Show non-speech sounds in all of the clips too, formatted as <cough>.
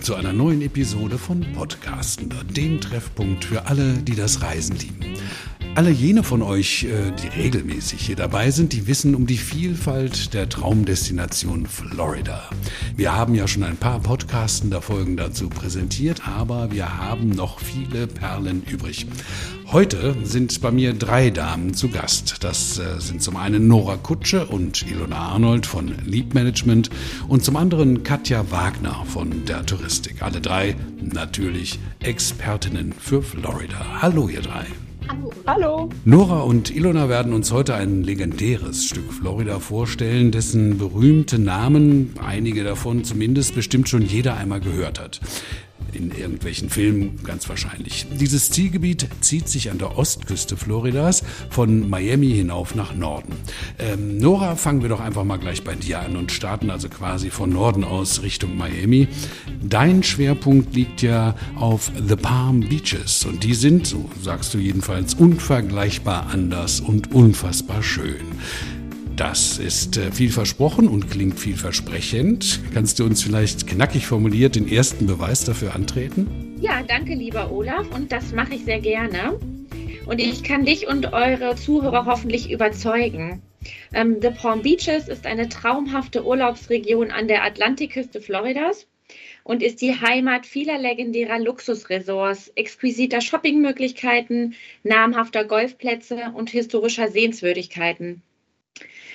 Zu einer neuen Episode von Podcastender, dem Treffpunkt für alle, die das Reisen lieben. Alle jene von euch, äh, die regelmäßig hier dabei sind, die wissen um die Vielfalt der Traumdestination Florida. Wir haben ja schon ein paar Podcastender Folgen dazu präsentiert, aber wir haben noch viele Perlen übrig. Heute sind bei mir drei Damen zu Gast. Das äh, sind zum einen Nora Kutsche und Ilona Arnold von Leap Management und zum anderen Katja Wagner von der Touristik. Alle drei natürlich Expertinnen für Florida. Hallo ihr drei. Hallo. Hallo. Nora und Ilona werden uns heute ein legendäres Stück Florida vorstellen, dessen berühmte Namen, einige davon zumindest, bestimmt schon jeder einmal gehört hat in irgendwelchen Filmen ganz wahrscheinlich. Dieses Zielgebiet zieht sich an der Ostküste Floridas von Miami hinauf nach Norden. Ähm, Nora, fangen wir doch einfach mal gleich bei dir an und starten also quasi von Norden aus Richtung Miami. Dein Schwerpunkt liegt ja auf The Palm Beaches und die sind, so sagst du jedenfalls, unvergleichbar anders und unfassbar schön. Das ist äh, viel versprochen und klingt vielversprechend. Kannst du uns vielleicht knackig formuliert den ersten Beweis dafür antreten? Ja, danke, lieber Olaf, und das mache ich sehr gerne. Und ich kann dich und eure Zuhörer hoffentlich überzeugen. Ähm, The Palm Beaches ist eine traumhafte Urlaubsregion an der Atlantikküste Floridas und ist die Heimat vieler legendärer Luxusresorts, exquisiter Shoppingmöglichkeiten, namhafter Golfplätze und historischer Sehenswürdigkeiten.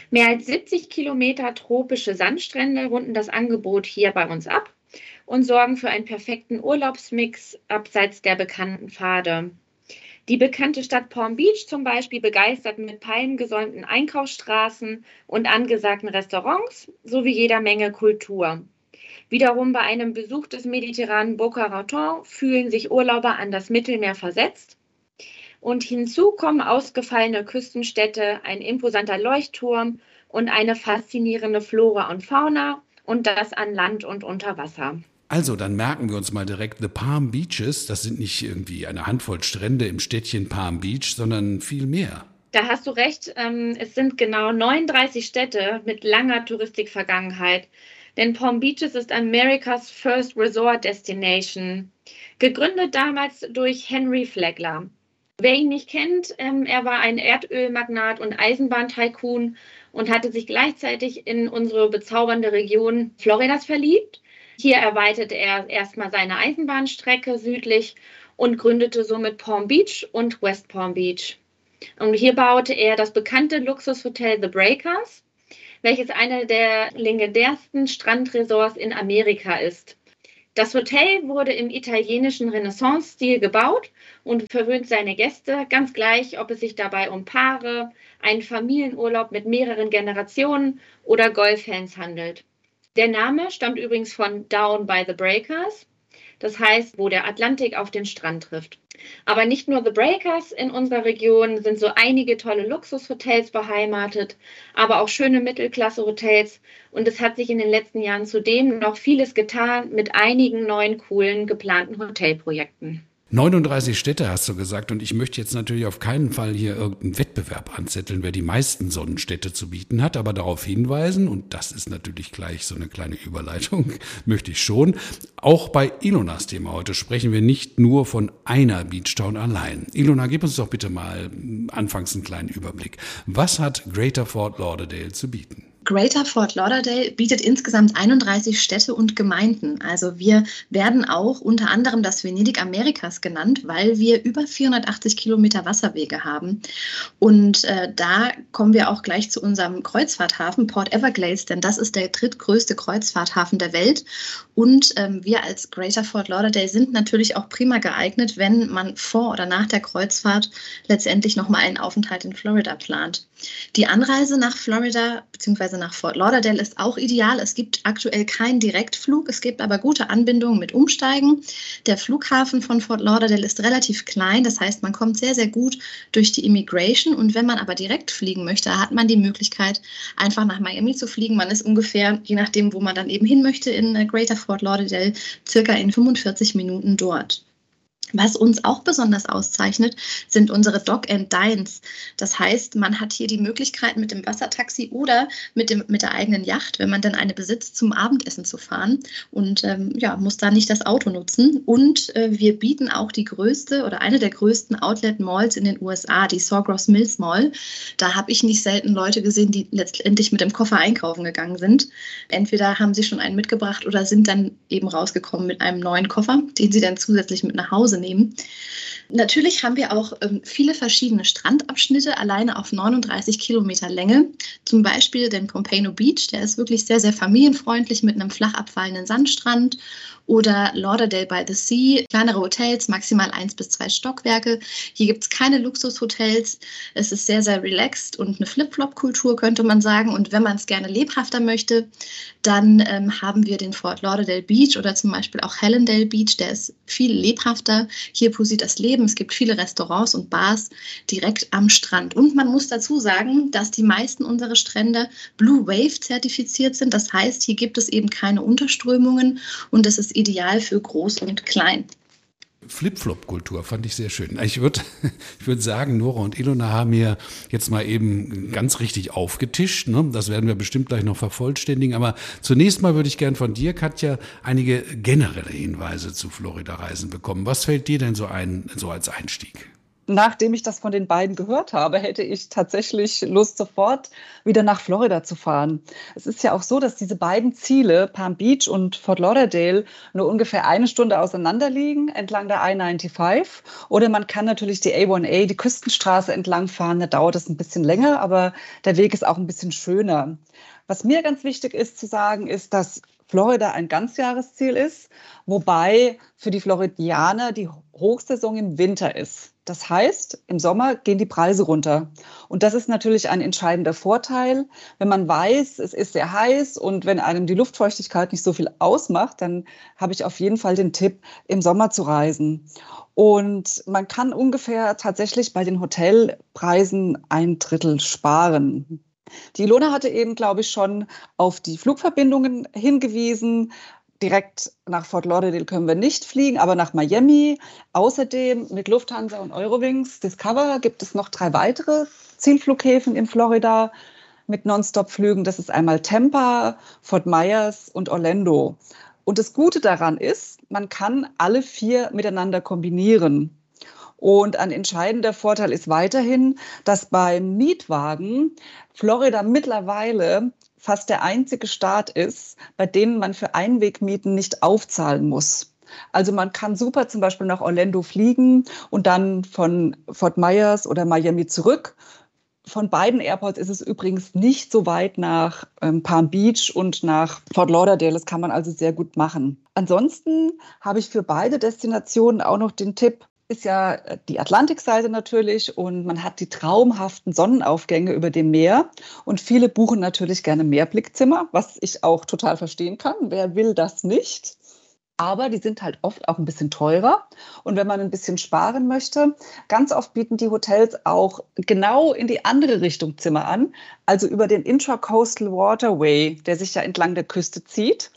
Mehr als 70 Kilometer tropische Sandstrände runden das Angebot hier bei uns ab und sorgen für einen perfekten Urlaubsmix abseits der bekannten Pfade. Die bekannte Stadt Palm Beach zum Beispiel begeistert mit palmengesäumten Einkaufsstraßen und angesagten Restaurants sowie jeder Menge Kultur. Wiederum bei einem Besuch des mediterranen Boca Raton fühlen sich Urlauber an das Mittelmeer versetzt und hinzu kommen ausgefallene Küstenstädte, ein imposanter Leuchtturm und eine faszinierende Flora und Fauna und das an Land und unter Wasser. Also, dann merken wir uns mal direkt The Palm Beaches. Das sind nicht irgendwie eine Handvoll Strände im Städtchen Palm Beach, sondern viel mehr. Da hast du recht. Ähm, es sind genau 39 Städte mit langer Touristikvergangenheit. Denn Palm Beaches ist Amerikas First Resort Destination. Gegründet damals durch Henry Flagler. Wer ihn nicht kennt, ähm, er war ein Erdölmagnat und Eisenbahntycoon und hatte sich gleichzeitig in unsere bezaubernde Region Floridas verliebt. Hier erweiterte er erstmal seine Eisenbahnstrecke südlich und gründete somit Palm Beach und West Palm Beach. Und hier baute er das bekannte Luxushotel The Breakers, welches eine der legendärsten Strandresorts in Amerika ist. Das Hotel wurde im italienischen Renaissance-Stil gebaut und verwöhnt seine Gäste, ganz gleich, ob es sich dabei um Paare, einen Familienurlaub mit mehreren Generationen oder Golffans handelt. Der Name stammt übrigens von Down by the Breakers, das heißt, wo der Atlantik auf den Strand trifft. Aber nicht nur The Breakers in unserer Region sind so einige tolle Luxushotels beheimatet, aber auch schöne Mittelklasse-Hotels. Und es hat sich in den letzten Jahren zudem noch vieles getan mit einigen neuen coolen geplanten Hotelprojekten. 39 Städte hast du gesagt und ich möchte jetzt natürlich auf keinen Fall hier irgendeinen Wettbewerb anzetteln, wer die meisten Sonnenstädte zu bieten hat, aber darauf hinweisen, und das ist natürlich gleich so eine kleine Überleitung, <laughs> möchte ich schon, auch bei Ilonas Thema heute sprechen wir nicht nur von einer Beachtown allein. Ilona, gib uns doch bitte mal anfangs einen kleinen Überblick. Was hat Greater Fort Lauderdale zu bieten? Greater Fort Lauderdale bietet insgesamt 31 Städte und Gemeinden. Also wir werden auch unter anderem das Venedig Amerikas genannt, weil wir über 480 Kilometer Wasserwege haben. Und äh, da kommen wir auch gleich zu unserem Kreuzfahrthafen Port Everglades, denn das ist der drittgrößte Kreuzfahrthafen der Welt. Und ähm, wir als Greater Fort Lauderdale sind natürlich auch prima geeignet, wenn man vor oder nach der Kreuzfahrt letztendlich nochmal einen Aufenthalt in Florida plant. Die Anreise nach Florida bzw nach Fort Lauderdale ist auch ideal. Es gibt aktuell keinen Direktflug, es gibt aber gute Anbindungen mit Umsteigen. Der Flughafen von Fort Lauderdale ist relativ klein, das heißt, man kommt sehr, sehr gut durch die Immigration. Und wenn man aber direkt fliegen möchte, hat man die Möglichkeit, einfach nach Miami zu fliegen. Man ist ungefähr, je nachdem, wo man dann eben hin möchte, in äh, Greater Fort Lauderdale, circa in 45 Minuten dort. Was uns auch besonders auszeichnet, sind unsere Dock and Dines. Das heißt, man hat hier die Möglichkeit, mit dem Wassertaxi oder mit, dem, mit der eigenen Yacht, wenn man dann eine besitzt, zum Abendessen zu fahren und ähm, ja, muss da nicht das Auto nutzen. Und äh, wir bieten auch die größte oder eine der größten Outlet-Malls in den USA, die Sawgrass Mills Mall. Da habe ich nicht selten Leute gesehen, die letztendlich mit dem Koffer einkaufen gegangen sind. Entweder haben sie schon einen mitgebracht oder sind dann eben rausgekommen mit einem neuen Koffer, den sie dann zusätzlich mit nach Hause nehmen. Natürlich haben wir auch ähm, viele verschiedene Strandabschnitte, alleine auf 39 Kilometer Länge. Zum Beispiel den Pompano Beach, der ist wirklich sehr, sehr familienfreundlich mit einem flach abfallenden Sandstrand oder Lauderdale by the Sea, kleinere Hotels, maximal eins bis zwei Stockwerke. Hier gibt es keine Luxushotels. Es ist sehr, sehr relaxed und eine Flip-Flop-Kultur, könnte man sagen. Und wenn man es gerne lebhafter möchte, dann ähm, haben wir den Fort Lauderdale Beach oder zum Beispiel auch Helendale Beach. Der ist viel lebhafter. Hier posiert das Leben. Es gibt viele Restaurants und Bars direkt am Strand. Und man muss dazu sagen, dass die meisten unserer Strände Blue Wave zertifiziert sind. Das heißt, hier gibt es eben keine Unterströmungen und es ist ideal für groß und klein. Flip-Flop-Kultur fand ich sehr schön. Ich würde <laughs> ich würd sagen, Nora und Ilona haben hier jetzt mal eben ganz richtig aufgetischt. Ne? Das werden wir bestimmt gleich noch vervollständigen. Aber zunächst mal würde ich gern von dir, Katja, einige generelle Hinweise zu Florida-Reisen bekommen. Was fällt dir denn so ein, so als Einstieg? Nachdem ich das von den beiden gehört habe, hätte ich tatsächlich Lust, sofort wieder nach Florida zu fahren. Es ist ja auch so, dass diese beiden Ziele, Palm Beach und Fort Lauderdale, nur ungefähr eine Stunde auseinander liegen, entlang der I-95. Oder man kann natürlich die A1A, die Küstenstraße entlang fahren. Da dauert es ein bisschen länger, aber der Weg ist auch ein bisschen schöner. Was mir ganz wichtig ist zu sagen, ist, dass Florida ein Ganzjahresziel ist, wobei für die Floridianer die Hochsaison im Winter ist. Das heißt, im Sommer gehen die Preise runter. Und das ist natürlich ein entscheidender Vorteil. Wenn man weiß, es ist sehr heiß und wenn einem die Luftfeuchtigkeit nicht so viel ausmacht, dann habe ich auf jeden Fall den Tipp, im Sommer zu reisen. Und man kann ungefähr tatsächlich bei den Hotelpreisen ein Drittel sparen. Die Ilona hatte eben, glaube ich, schon auf die Flugverbindungen hingewiesen direkt nach Fort Lauderdale können wir nicht fliegen, aber nach Miami. Außerdem mit Lufthansa und Eurowings Discover gibt es noch drei weitere Zielflughäfen in Florida mit Nonstop-Flügen. Das ist einmal Tampa, Fort Myers und Orlando. Und das Gute daran ist, man kann alle vier miteinander kombinieren. Und ein entscheidender Vorteil ist weiterhin, dass beim Mietwagen Florida mittlerweile fast der einzige Staat ist, bei dem man für Einwegmieten nicht aufzahlen muss. Also man kann super zum Beispiel nach Orlando fliegen und dann von Fort Myers oder Miami zurück. Von beiden Airports ist es übrigens nicht so weit nach ähm, Palm Beach und nach Fort Lauderdale. Das kann man also sehr gut machen. Ansonsten habe ich für beide Destinationen auch noch den Tipp, ist ja äh, die Atlantikseite natürlich und man hat die traumhaften Sonnenaufgänge über dem Meer und viele buchen natürlich gerne Meerblickzimmer, was ich auch total verstehen kann. Wer will das nicht? Aber die sind halt oft auch ein bisschen teurer. Und wenn man ein bisschen sparen möchte, ganz oft bieten die Hotels auch genau in die andere Richtung Zimmer an, also über den Intracoastal Waterway, der sich ja entlang der Küste zieht.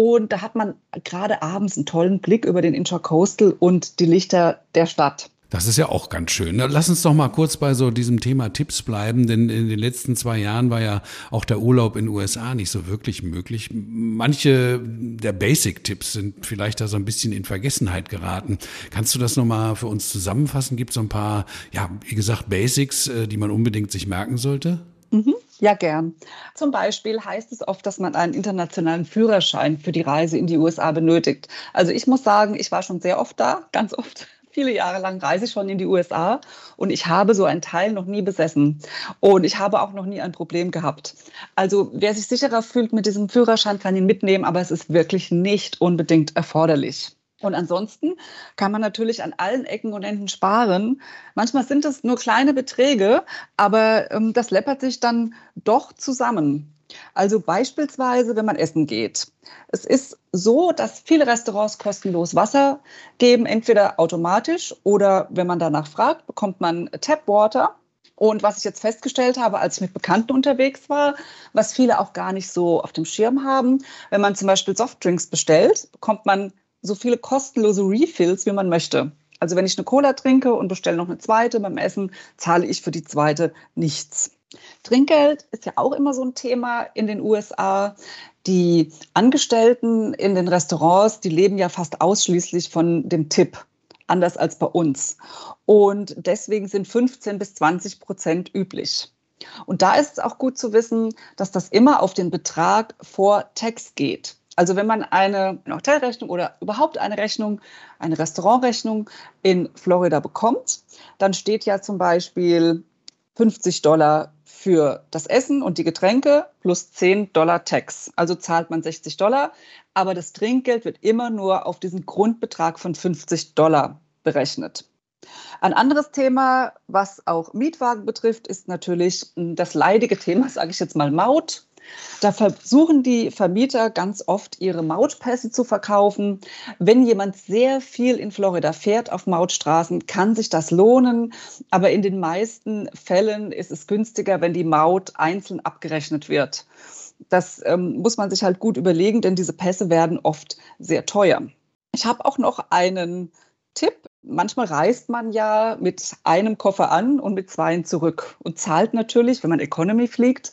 Und da hat man gerade abends einen tollen Blick über den Intracoastal und die Lichter der Stadt. Das ist ja auch ganz schön. Lass uns doch mal kurz bei so diesem Thema Tipps bleiben, denn in den letzten zwei Jahren war ja auch der Urlaub in den USA nicht so wirklich möglich. Manche der Basic-Tipps sind vielleicht da so ein bisschen in Vergessenheit geraten. Kannst du das nochmal für uns zusammenfassen? Gibt es so ein paar, ja, wie gesagt, Basics, äh, die man unbedingt sich merken sollte? Mhm. Ja, gern. Zum Beispiel heißt es oft, dass man einen internationalen Führerschein für die Reise in die USA benötigt. Also ich muss sagen, ich war schon sehr oft da, ganz oft. <laughs> Viele Jahre lang reise ich schon in die USA und ich habe so einen Teil noch nie besessen. Und ich habe auch noch nie ein Problem gehabt. Also wer sich sicherer fühlt mit diesem Führerschein, kann ihn mitnehmen, aber es ist wirklich nicht unbedingt erforderlich. Und ansonsten kann man natürlich an allen Ecken und Enden sparen. Manchmal sind es nur kleine Beträge, aber ähm, das läppert sich dann doch zusammen. Also beispielsweise, wenn man essen geht. Es ist so, dass viele Restaurants kostenlos Wasser geben, entweder automatisch oder wenn man danach fragt, bekommt man Tapwater. Und was ich jetzt festgestellt habe, als ich mit Bekannten unterwegs war, was viele auch gar nicht so auf dem Schirm haben, wenn man zum Beispiel Softdrinks bestellt, bekommt man so viele kostenlose Refills, wie man möchte. Also wenn ich eine Cola trinke und bestelle noch eine zweite beim Essen, zahle ich für die zweite nichts. Trinkgeld ist ja auch immer so ein Thema in den USA. Die Angestellten in den Restaurants, die leben ja fast ausschließlich von dem Tipp, anders als bei uns. Und deswegen sind 15 bis 20 Prozent üblich. Und da ist es auch gut zu wissen, dass das immer auf den Betrag vor Tax geht. Also wenn man eine Hotelrechnung oder überhaupt eine Rechnung, eine Restaurantrechnung in Florida bekommt, dann steht ja zum Beispiel 50 Dollar für das Essen und die Getränke plus 10 Dollar Tax. Also zahlt man 60 Dollar, aber das Trinkgeld wird immer nur auf diesen Grundbetrag von 50 Dollar berechnet. Ein anderes Thema, was auch Mietwagen betrifft, ist natürlich das leidige Thema, <laughs> sage ich jetzt mal Maut. Da versuchen die Vermieter ganz oft ihre Mautpässe zu verkaufen. Wenn jemand sehr viel in Florida fährt auf Mautstraßen, kann sich das lohnen. Aber in den meisten Fällen ist es günstiger, wenn die Maut einzeln abgerechnet wird. Das ähm, muss man sich halt gut überlegen, denn diese Pässe werden oft sehr teuer. Ich habe auch noch einen Tipp. Manchmal reist man ja mit einem Koffer an und mit zweien zurück und zahlt natürlich, wenn man Economy fliegt,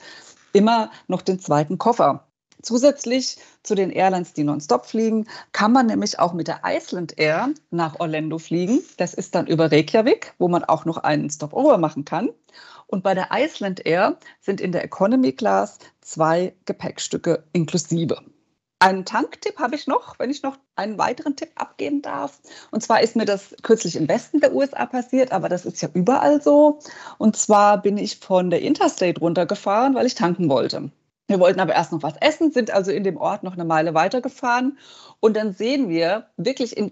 immer noch den zweiten Koffer. Zusätzlich zu den Airlines, die nonstop fliegen, kann man nämlich auch mit der Iceland Air nach Orlando fliegen. Das ist dann über Reykjavik, wo man auch noch einen Stopover machen kann. Und bei der Iceland Air sind in der Economy Class zwei Gepäckstücke inklusive. Einen Tanktipp habe ich noch, wenn ich noch einen weiteren Tipp abgeben darf. Und zwar ist mir das kürzlich im Westen der USA passiert, aber das ist ja überall so. Und zwar bin ich von der Interstate runtergefahren, weil ich tanken wollte. Wir wollten aber erst noch was essen, sind also in dem Ort noch eine Meile weitergefahren. Und dann sehen wir wirklich in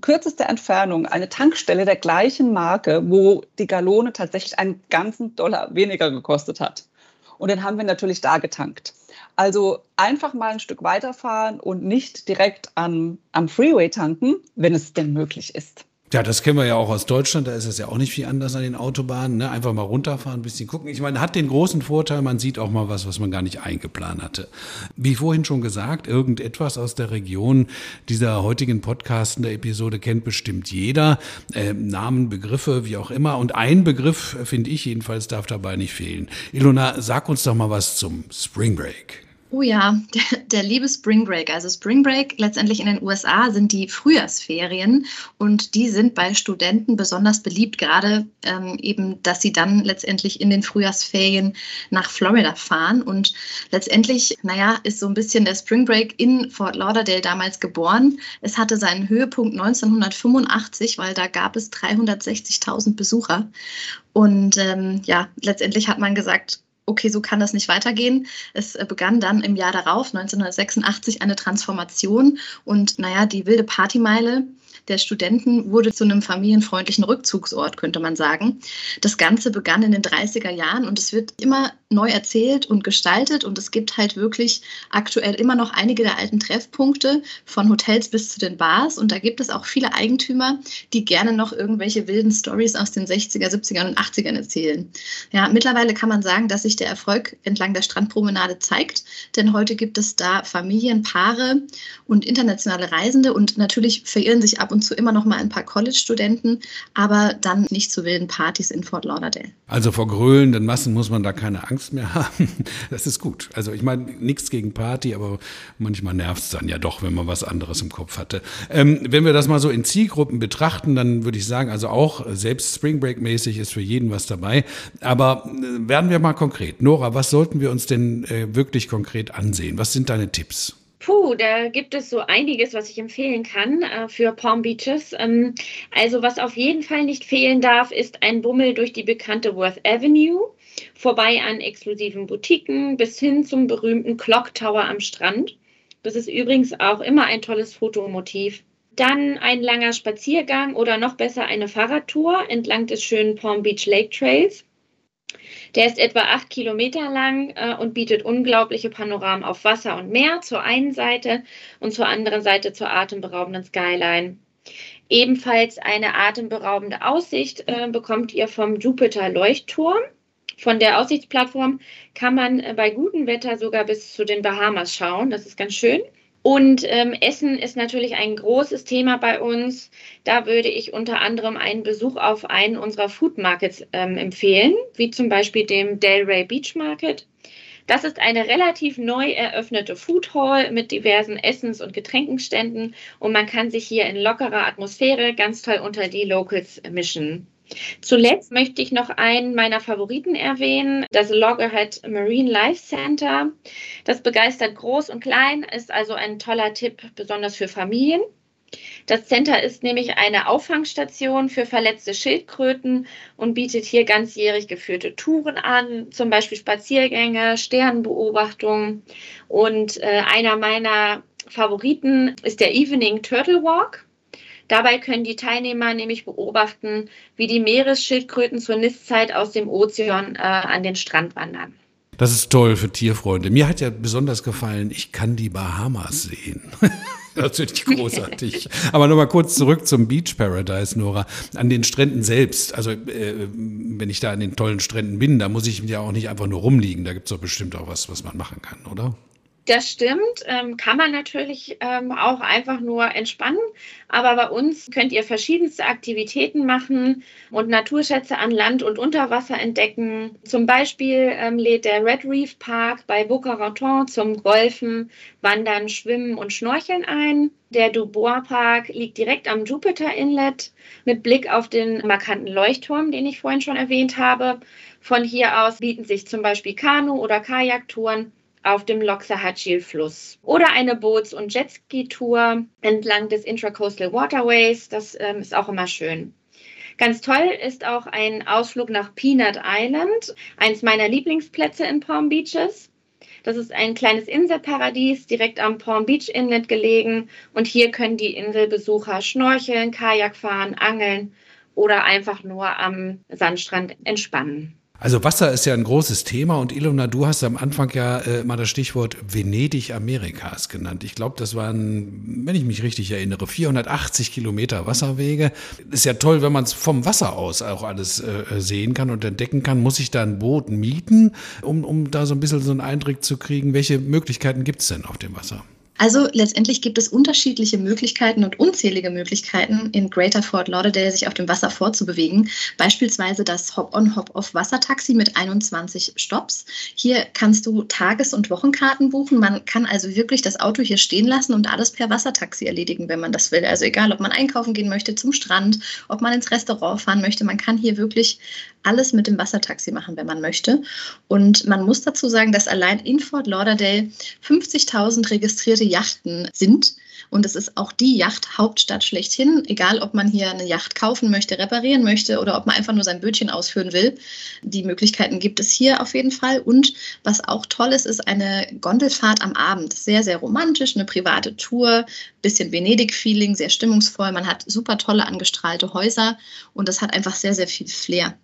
kürzester Entfernung eine Tankstelle der gleichen Marke, wo die Gallone tatsächlich einen ganzen Dollar weniger gekostet hat. Und dann haben wir natürlich da getankt. Also einfach mal ein Stück weiterfahren und nicht direkt an, am Freeway tanken, wenn es denn möglich ist. Ja, das kennen wir ja auch aus Deutschland, da ist es ja auch nicht viel anders an den Autobahnen. Ne? Einfach mal runterfahren, ein bisschen gucken. Ich meine, hat den großen Vorteil, man sieht auch mal was, was man gar nicht eingeplant hatte. Wie vorhin schon gesagt, irgendetwas aus der Region dieser heutigen Podcast in der Episode kennt bestimmt jeder. Äh, Namen, Begriffe, wie auch immer. Und ein Begriff, finde ich jedenfalls, darf dabei nicht fehlen. Ilona, sag uns doch mal was zum Spring Break. Oh ja, der, der, liebe Spring Break. Also Spring Break letztendlich in den USA sind die Frühjahrsferien und die sind bei Studenten besonders beliebt, gerade ähm, eben, dass sie dann letztendlich in den Frühjahrsferien nach Florida fahren. Und letztendlich, naja, ist so ein bisschen der Spring Break in Fort Lauderdale damals geboren. Es hatte seinen Höhepunkt 1985, weil da gab es 360.000 Besucher. Und ähm, ja, letztendlich hat man gesagt, okay, so kann das nicht weitergehen. Es äh, begann dann im Jahr darauf, 1986, eine Transformation und naja, die wilde Partymeile der Studenten wurde zu einem familienfreundlichen Rückzugsort, könnte man sagen. Das Ganze begann in den 30er Jahren und es wird immer neu erzählt und gestaltet und es gibt halt wirklich aktuell immer noch einige der alten Treffpunkte von Hotels bis zu den Bars und da gibt es auch viele Eigentümer, die gerne noch irgendwelche wilden Stories aus den 60er, 70er und 80ern erzählen. Ja, mittlerweile kann man sagen, dass sich der Erfolg entlang der Strandpromenade zeigt, denn heute gibt es da Familien, Paare und internationale Reisende und natürlich verirren sich ab und zu immer noch mal ein paar College-Studenten, aber dann nicht zu wilden Partys in Fort Lauderdale. Also vor gröhlenden Massen muss man da keine Angst Angst mehr haben. <laughs> Das ist gut. Also ich meine, nichts gegen Party, aber manchmal nervt es dann ja doch, wenn man was anderes im Kopf hatte. Ähm, wenn wir das mal so in Zielgruppen betrachten, dann würde ich sagen, also auch selbst Spring Break mäßig ist für jeden was dabei. Aber äh, werden wir mal konkret. Nora, was sollten wir uns denn äh, wirklich konkret ansehen? Was sind deine Tipps? Puh, da gibt es so einiges, was ich empfehlen kann äh, für Palm Beaches. Ähm, also was auf jeden Fall nicht fehlen darf, ist ein Bummel durch die bekannte Worth Avenue vorbei an exklusiven Boutiquen bis hin zum berühmten Clock Tower am Strand. Das ist übrigens auch immer ein tolles Fotomotiv. Dann ein langer Spaziergang oder noch besser eine Fahrradtour entlang des schönen Palm Beach Lake Trails. Der ist etwa acht Kilometer lang äh, und bietet unglaubliche Panoramen auf Wasser und Meer zur einen Seite und zur anderen Seite zur atemberaubenden Skyline. Ebenfalls eine atemberaubende Aussicht äh, bekommt ihr vom Jupiter Leuchtturm. Von der Aussichtsplattform kann man äh, bei gutem Wetter sogar bis zu den Bahamas schauen. Das ist ganz schön. Und ähm, Essen ist natürlich ein großes Thema bei uns. Da würde ich unter anderem einen Besuch auf einen unserer Food Markets ähm, empfehlen, wie zum Beispiel dem Delray Beach Market. Das ist eine relativ neu eröffnete Food Hall mit diversen Essens- und Getränkenständen und man kann sich hier in lockerer Atmosphäre ganz toll unter die Locals mischen. Zuletzt möchte ich noch einen meiner Favoriten erwähnen, das Loggerhead Marine Life Center. Das begeistert groß und klein, ist also ein toller Tipp, besonders für Familien. Das Center ist nämlich eine Auffangstation für verletzte Schildkröten und bietet hier ganzjährig geführte Touren an, zum Beispiel Spaziergänge, Sternenbeobachtungen. Und äh, einer meiner Favoriten ist der Evening Turtle Walk. Dabei können die Teilnehmer nämlich beobachten, wie die Meeresschildkröten zur Nistzeit aus dem Ozean äh, an den Strand wandern. Das ist toll für Tierfreunde. Mir hat ja besonders gefallen, ich kann die Bahamas sehen. <laughs> das finde ich großartig. <laughs> Aber nochmal kurz zurück zum Beach Paradise, Nora. An den Stränden selbst. Also, äh, wenn ich da an den tollen Stränden bin, da muss ich ja auch nicht einfach nur rumliegen. Da gibt es doch bestimmt auch was, was man machen kann, oder? Das stimmt, ähm, kann man natürlich ähm, auch einfach nur entspannen. Aber bei uns könnt ihr verschiedenste Aktivitäten machen und Naturschätze an Land und unter Wasser entdecken. Zum Beispiel ähm, lädt der Red Reef Park bei Boca Raton zum Golfen, Wandern, Schwimmen und Schnorcheln ein. Der Dubois Park liegt direkt am Jupiter Inlet mit Blick auf den markanten Leuchtturm, den ich vorhin schon erwähnt habe. Von hier aus bieten sich zum Beispiel Kanu- oder Kajaktouren auf dem Loxahatchee-Fluss oder eine Boots- und Jetski-Tour entlang des Intracoastal Waterways. Das ähm, ist auch immer schön. Ganz toll ist auch ein Ausflug nach Peanut Island, eins meiner Lieblingsplätze in Palm Beaches. Das ist ein kleines Inselparadies direkt am Palm Beach Inlet gelegen und hier können die Inselbesucher schnorcheln, Kajak fahren, angeln oder einfach nur am Sandstrand entspannen. Also Wasser ist ja ein großes Thema und Ilona, du hast am Anfang ja äh, mal das Stichwort Venedig Amerikas genannt. Ich glaube, das waren, wenn ich mich richtig erinnere, 480 Kilometer Wasserwege. Ist ja toll, wenn man es vom Wasser aus auch alles äh, sehen kann und entdecken kann. Muss ich da ein Boot mieten, um, um da so ein bisschen so einen Eindruck zu kriegen? Welche Möglichkeiten gibt es denn auf dem Wasser? Also letztendlich gibt es unterschiedliche Möglichkeiten und unzählige Möglichkeiten in Greater Fort Lauderdale sich auf dem Wasser fortzubewegen. Beispielsweise das Hop-on, Hop-off Wassertaxi mit 21 Stops. Hier kannst du Tages- und Wochenkarten buchen. Man kann also wirklich das Auto hier stehen lassen und alles per Wassertaxi erledigen, wenn man das will. Also egal, ob man einkaufen gehen möchte zum Strand, ob man ins Restaurant fahren möchte, man kann hier wirklich alles mit dem Wassertaxi machen, wenn man möchte. Und man muss dazu sagen, dass allein in Fort Lauderdale 50.000 registrierte Yachten sind. Und es ist auch die Yachthauptstadt schlechthin, egal ob man hier eine Yacht kaufen möchte, reparieren möchte oder ob man einfach nur sein Bötchen ausführen will. Die Möglichkeiten gibt es hier auf jeden Fall. Und was auch toll ist, ist eine Gondelfahrt am Abend. Sehr, sehr romantisch, eine private Tour, bisschen Venedig-Feeling, sehr stimmungsvoll. Man hat super tolle angestrahlte Häuser und das hat einfach sehr, sehr viel Flair.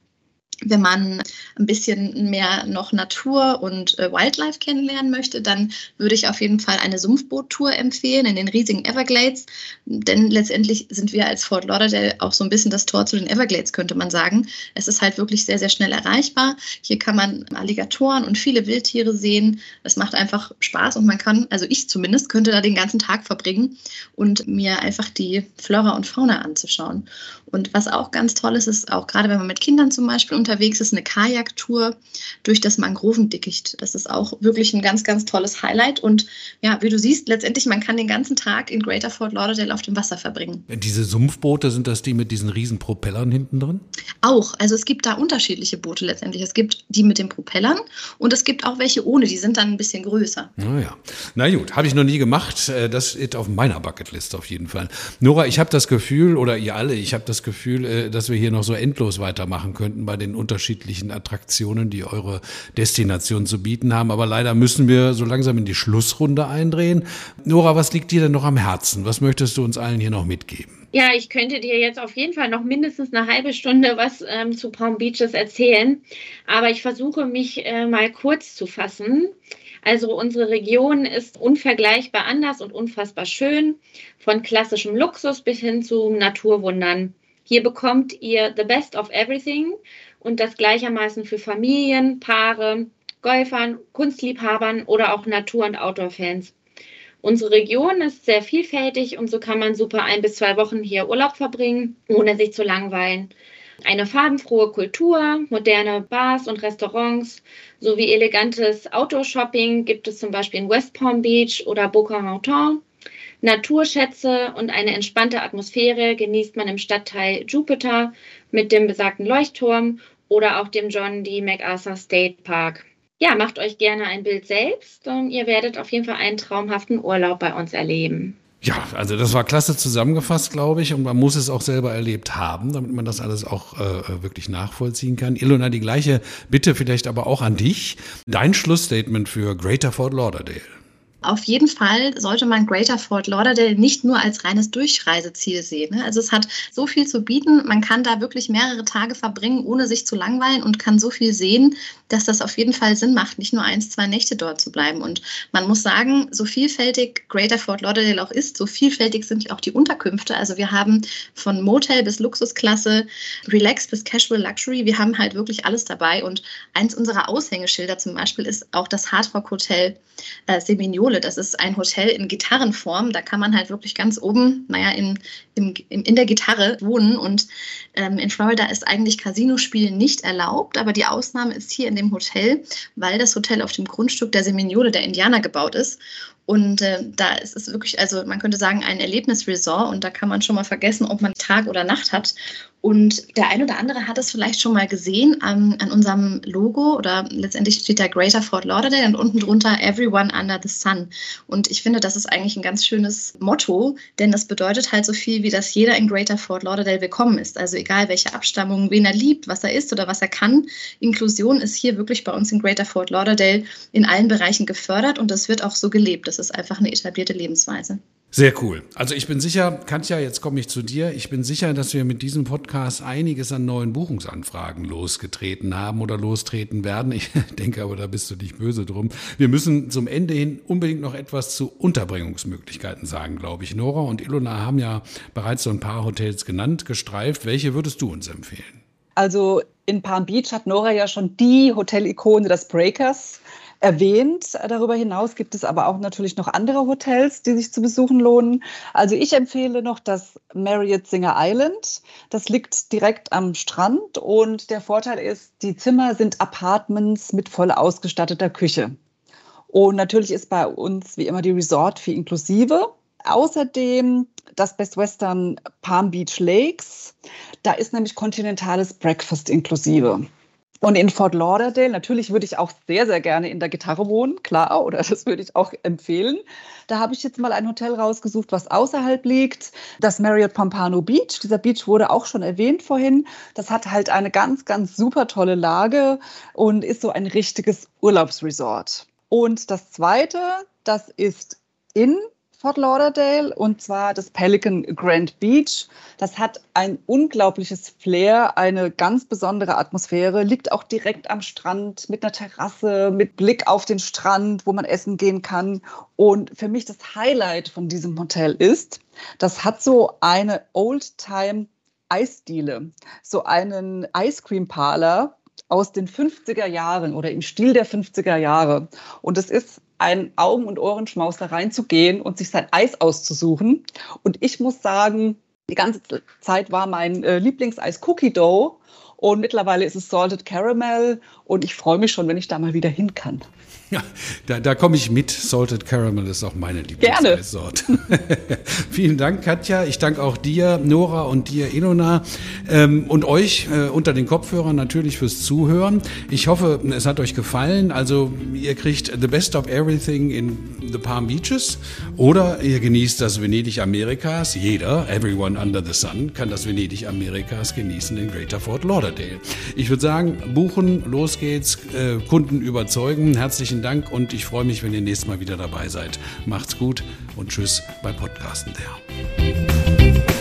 Wenn man ein bisschen mehr noch Natur und äh, Wildlife kennenlernen möchte, dann würde ich auf jeden Fall eine Sumpfboot-Tour empfehlen in den riesigen Everglades. Denn letztendlich sind wir als Fort Lauderdale auch so ein bisschen das Tor zu den Everglades, könnte man sagen. Es ist halt wirklich sehr, sehr schnell erreichbar. Hier kann man Alligatoren und viele Wildtiere sehen. Es macht einfach Spaß und man kann, also ich zumindest, könnte da den ganzen Tag verbringen und mir einfach die Flora und Fauna anzuschauen. Und was auch ganz toll ist, ist auch gerade wenn man mit Kindern zum Beispiel unterwegs ist, eine Kajaktour durch das Mangrovendickicht. Das ist auch wirklich ein ganz, ganz tolles Highlight. Und ja, wie du siehst, letztendlich, man kann den ganzen Tag in Greater Fort Lauderdale auf dem Wasser verbringen. Diese Sumpfboote, sind das die mit diesen riesen Propellern hinten drin? Auch. Also es gibt da unterschiedliche Boote letztendlich. Es gibt die mit den Propellern und es gibt auch welche ohne. Die sind dann ein bisschen größer. Naja. Na gut, habe ich noch nie gemacht. Äh, das ist auf meiner Bucketlist auf jeden Fall. Nora, ich habe das Gefühl, oder ihr alle, ich habe das Gefühl, äh, dass wir hier noch so endlos weitermachen könnten bei den unterschiedlichen Attraktionen, die eure Destination zu bieten haben. Aber leider müssen wir so langsam in die Schlussrunde eindrehen. Nora, was liegt dir denn noch am Herzen? Was möchtest du uns allen hier noch mitgeben? Ja, ich könnte dir jetzt auf jeden Fall noch mindestens eine halbe Stunde was ähm, zu Palm Beaches erzählen. Aber ich versuche mich äh, mal kurz zu fassen. Also unsere Region ist unvergleichbar anders und unfassbar schön, von klassischem Luxus bis hin zu Naturwundern. Hier bekommt ihr the best of everything und das gleichermaßen für Familien, Paare, Golfern, Kunstliebhabern oder auch Natur- und Outdoor-Fans. Unsere Region ist sehr vielfältig und so kann man super ein bis zwei Wochen hier Urlaub verbringen, ohne sich zu langweilen. Eine farbenfrohe Kultur, moderne Bars und Restaurants sowie elegantes Outdoor-Shopping gibt es zum Beispiel in West Palm Beach oder Boca Raton. Naturschätze und eine entspannte Atmosphäre genießt man im Stadtteil Jupiter mit dem besagten Leuchtturm oder auch dem John D. MacArthur State Park. Ja, macht euch gerne ein Bild selbst und ihr werdet auf jeden Fall einen traumhaften Urlaub bei uns erleben. Ja, also das war klasse zusammengefasst, glaube ich, und man muss es auch selber erlebt haben, damit man das alles auch äh, wirklich nachvollziehen kann. Ilona, die gleiche Bitte vielleicht aber auch an dich. Dein Schlussstatement für Greater Fort Lauderdale. Auf jeden Fall sollte man Greater Fort Lauderdale nicht nur als reines Durchreiseziel sehen. Ne? Also es hat so viel zu bieten. Man kann da wirklich mehrere Tage verbringen, ohne sich zu langweilen und kann so viel sehen, dass das auf jeden Fall Sinn macht, nicht nur eins, zwei Nächte dort zu bleiben. Und man muss sagen, so vielfältig Greater Fort Lauderdale auch ist, so vielfältig sind auch die Unterkünfte. Also wir haben von Motel bis Luxusklasse, Relax bis Casual Luxury. Wir haben halt wirklich alles dabei. Und eins unserer Aushängeschilder zum Beispiel ist auch das Hardrock Hotel äh, Seminiole. Das ist ein Hotel in Gitarrenform. Da kann man halt wirklich ganz oben, naja, in, in, in der Gitarre wohnen. Und ähm, in Florida ist eigentlich Casinospielen nicht erlaubt, aber die Ausnahme ist hier in dem Hotel, weil das Hotel auf dem Grundstück der Seminiole der Indianer gebaut ist. Und äh, da ist es wirklich, also man könnte sagen, ein Erlebnisresort und da kann man schon mal vergessen, ob man Tag oder Nacht hat. Und der ein oder andere hat es vielleicht schon mal gesehen ähm, an unserem Logo oder letztendlich steht da Greater Fort Lauderdale und unten drunter Everyone Under the Sun. Und ich finde, das ist eigentlich ein ganz schönes Motto, denn das bedeutet halt so viel, wie dass jeder in Greater Fort Lauderdale willkommen ist. Also egal welche Abstammung, wen er liebt, was er ist oder was er kann. Inklusion ist hier wirklich bei uns in Greater Fort Lauderdale in allen Bereichen gefördert und das wird auch so gelebt. Das ist einfach eine etablierte Lebensweise. Sehr cool. Also ich bin sicher, Katja, jetzt komme ich zu dir. Ich bin sicher, dass wir mit diesem Podcast einiges an neuen Buchungsanfragen losgetreten haben oder lostreten werden. Ich <laughs> denke aber, da bist du nicht böse drum. Wir müssen zum Ende hin unbedingt noch etwas zu Unterbringungsmöglichkeiten sagen, glaube ich. Nora und Ilona haben ja bereits so ein paar Hotels genannt, gestreift. Welche würdest du uns empfehlen? Also in Palm Beach hat Nora ja schon die Hotelikone des Breakers erwähnt. Darüber hinaus gibt es aber auch natürlich noch andere Hotels, die sich zu besuchen lohnen. Also ich empfehle noch das Marriott Singer Island. Das liegt direkt am Strand und der Vorteil ist, die Zimmer sind Apartments mit voll ausgestatteter Küche. Und natürlich ist bei uns wie immer die Resort-Fee inklusive. Außerdem das Best Western Palm Beach Lakes. Da ist nämlich kontinentales Breakfast inklusive. Und in Fort Lauderdale, natürlich würde ich auch sehr, sehr gerne in der Gitarre wohnen, klar, oder das würde ich auch empfehlen. Da habe ich jetzt mal ein Hotel rausgesucht, was außerhalb liegt. Das Marriott Pompano Beach. Dieser Beach wurde auch schon erwähnt vorhin. Das hat halt eine ganz, ganz super tolle Lage und ist so ein richtiges Urlaubsresort. Und das zweite, das ist in Fort Lauderdale und zwar das Pelican Grand Beach. Das hat ein unglaubliches Flair, eine ganz besondere Atmosphäre, liegt auch direkt am Strand mit einer Terrasse, mit Blick auf den Strand, wo man essen gehen kann. Und für mich das Highlight von diesem Hotel ist, das hat so eine Old-Time Eisdiele, so einen Ice Cream Parlor aus den 50er Jahren oder im Stil der 50er Jahre. Und es ist ein Augen- und Ohrenschmaus da reinzugehen und sich sein Eis auszusuchen. Und ich muss sagen, die ganze Zeit war mein äh, Lieblingseis Cookie Dough und mittlerweile ist es Salted Caramel und ich freue mich schon, wenn ich da mal wieder hin kann. Ja, da, da komme ich mit. Salted Caramel ist auch meine Lieblingssorte. <laughs> Vielen Dank, Katja. Ich danke auch dir, Nora und dir, Ilona, ähm, und euch äh, unter den Kopfhörern natürlich fürs Zuhören. Ich hoffe, es hat euch gefallen. Also ihr kriegt the best of everything in the Palm Beaches oder ihr genießt das Venedig Amerikas. Jeder, everyone under the sun, kann das Venedig Amerikas genießen in Greater Fort Lauderdale. Ich würde sagen, buchen, los geht's, äh, Kunden überzeugen. Herzlichen herzlichen Dank und ich freue mich, wenn ihr nächstes Mal wieder dabei seid. Macht's gut und tschüss bei Podcasten der.